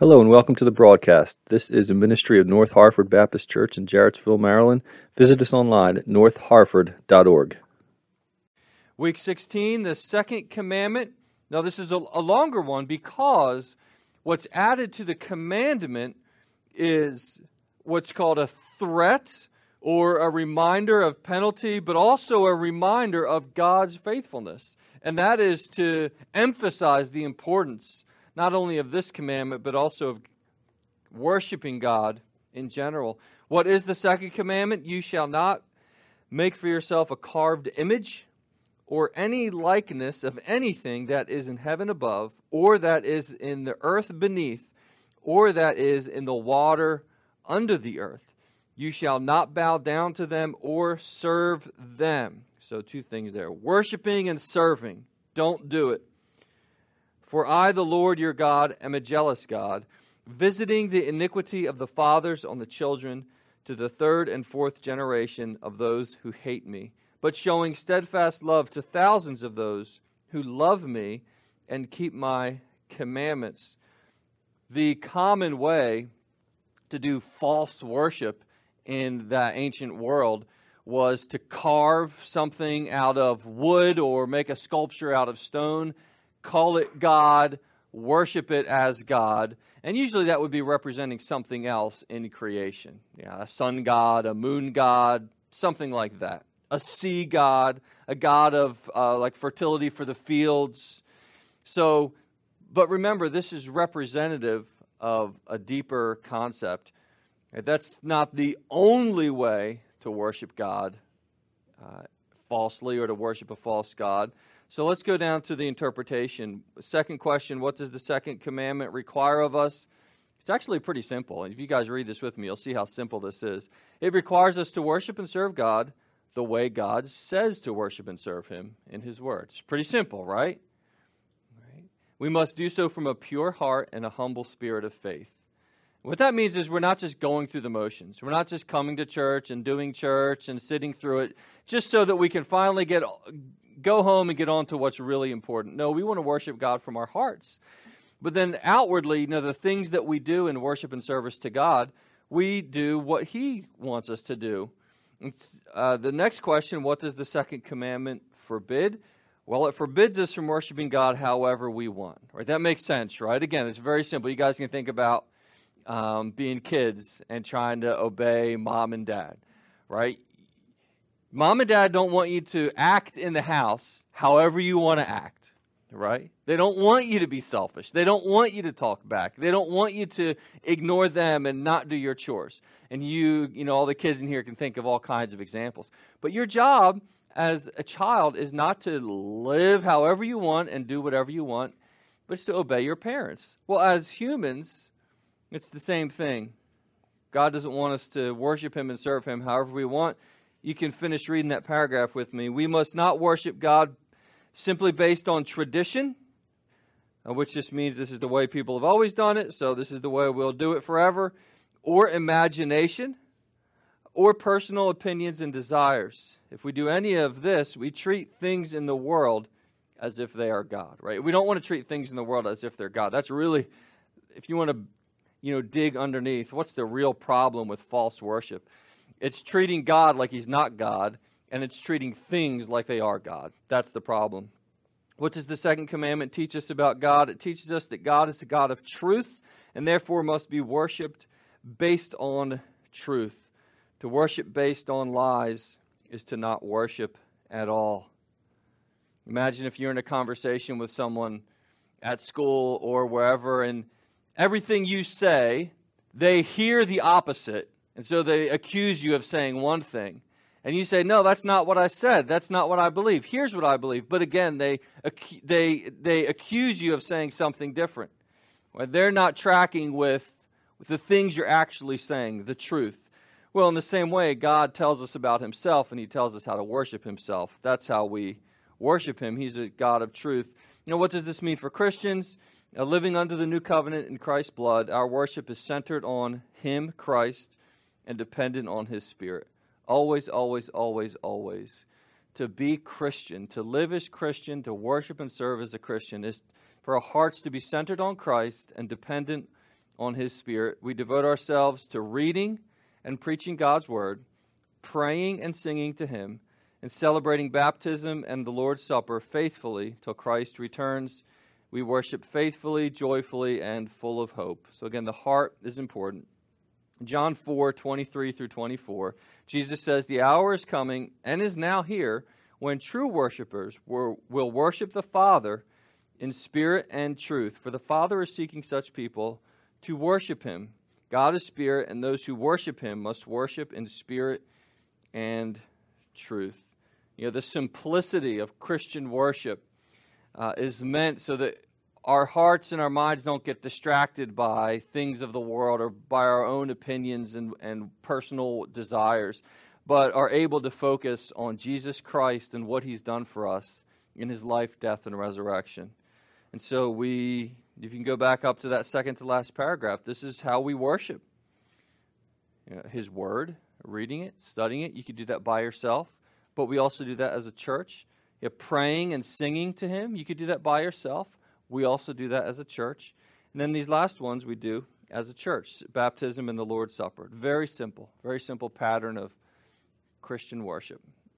Hello and welcome to the broadcast. This is a ministry of North Harford Baptist Church in Jarrettsville, Maryland. Visit us online at northharford.org. Week 16, the second commandment. Now, this is a, a longer one because what's added to the commandment is what's called a threat or a reminder of penalty, but also a reminder of God's faithfulness. And that is to emphasize the importance not only of this commandment, but also of worshiping God in general. What is the second commandment? You shall not make for yourself a carved image or any likeness of anything that is in heaven above, or that is in the earth beneath, or that is in the water under the earth. You shall not bow down to them or serve them. So, two things there worshiping and serving. Don't do it. For I, the Lord your God, am a jealous God, visiting the iniquity of the fathers on the children to the third and fourth generation of those who hate me, but showing steadfast love to thousands of those who love me and keep my commandments. The common way to do false worship in that ancient world was to carve something out of wood or make a sculpture out of stone call it God, worship it as God. And usually that would be representing something else in creation. Yeah, a sun god, a moon god, something like that. A sea god, a god of uh, like fertility for the fields. So, but remember, this is representative of a deeper concept. That's not the only way to worship God uh, falsely or to worship a false God. So let's go down to the interpretation. Second question What does the second commandment require of us? It's actually pretty simple. If you guys read this with me, you'll see how simple this is. It requires us to worship and serve God the way God says to worship and serve Him in His Word. It's pretty simple, right? right? We must do so from a pure heart and a humble spirit of faith. What that means is we're not just going through the motions. We're not just coming to church and doing church and sitting through it just so that we can finally get go home and get on to what's really important. No, we want to worship God from our hearts. But then outwardly, you know, the things that we do in worship and service to God, we do what He wants us to do. Uh, the next question what does the second commandment forbid? Well, it forbids us from worshiping God however we want. Right? That makes sense, right? Again, it's very simple. You guys can think about um, being kids and trying to obey mom and dad, right? Mom and dad don't want you to act in the house however you want to act, right? They don't want you to be selfish. They don't want you to talk back. They don't want you to ignore them and not do your chores. And you, you know, all the kids in here can think of all kinds of examples. But your job as a child is not to live however you want and do whatever you want, but it's to obey your parents. Well, as humans, it's the same thing. God doesn't want us to worship Him and serve Him however we want you can finish reading that paragraph with me. We must not worship God simply based on tradition, uh, which just means this is the way people have always done it, so this is the way we'll do it forever, or imagination, or personal opinions and desires. If we do any of this, we treat things in the world as if they are God, right? We don't want to treat things in the world as if they're God. That's really, if you want to, you know, dig underneath, what's the real problem with false worship? It's treating God like he's not God, and it's treating things like they are God. That's the problem. What does the second commandment teach us about God? It teaches us that God is a God of truth and therefore must be worshiped based on truth. To worship based on lies is to not worship at all. Imagine if you're in a conversation with someone at school or wherever, and everything you say, they hear the opposite and so they accuse you of saying one thing. And you say, no, that's not what I said. That's not what I believe. Here's what I believe. But again, they, they, they accuse you of saying something different. They're not tracking with, with the things you're actually saying, the truth. Well, in the same way, God tells us about himself and he tells us how to worship himself. That's how we worship him. He's a God of truth. You know, what does this mean for Christians? Uh, living under the new covenant in Christ's blood, our worship is centered on him, Christ, and dependent on His Spirit. Always, always, always, always. To be Christian, to live as Christian, to worship and serve as a Christian, is for our hearts to be centered on Christ and dependent on His Spirit. We devote ourselves to reading and preaching God's Word, praying and singing to Him, and celebrating baptism and the Lord's Supper faithfully till Christ returns. We worship faithfully, joyfully, and full of hope. So, again, the heart is important. John 4 23 through 24, Jesus says, The hour is coming and is now here when true worshipers will, worship the Father in spirit and truth. For the Father is seeking such people to worship him. God is spirit, and those who worship him must worship in spirit and truth. You know, the simplicity of Christian worship uh, is meant so that our hearts and our minds don't get distracted by things of the world or by our own opinions and, and personal desires, but are able to focus on Jesus Christ and what he's done for us in his life, death, and resurrection. And so we, if you can go back up to that second to last paragraph, this is how we worship. You know, his word, reading it, studying it. You could do that by yourself, but we also do that as a church. You know, praying and singing to him, you could do that by yourself. We also do that as a church. And then these last ones we do as a church baptism and the Lord's Supper. Very simple, very simple pattern of Christian worship.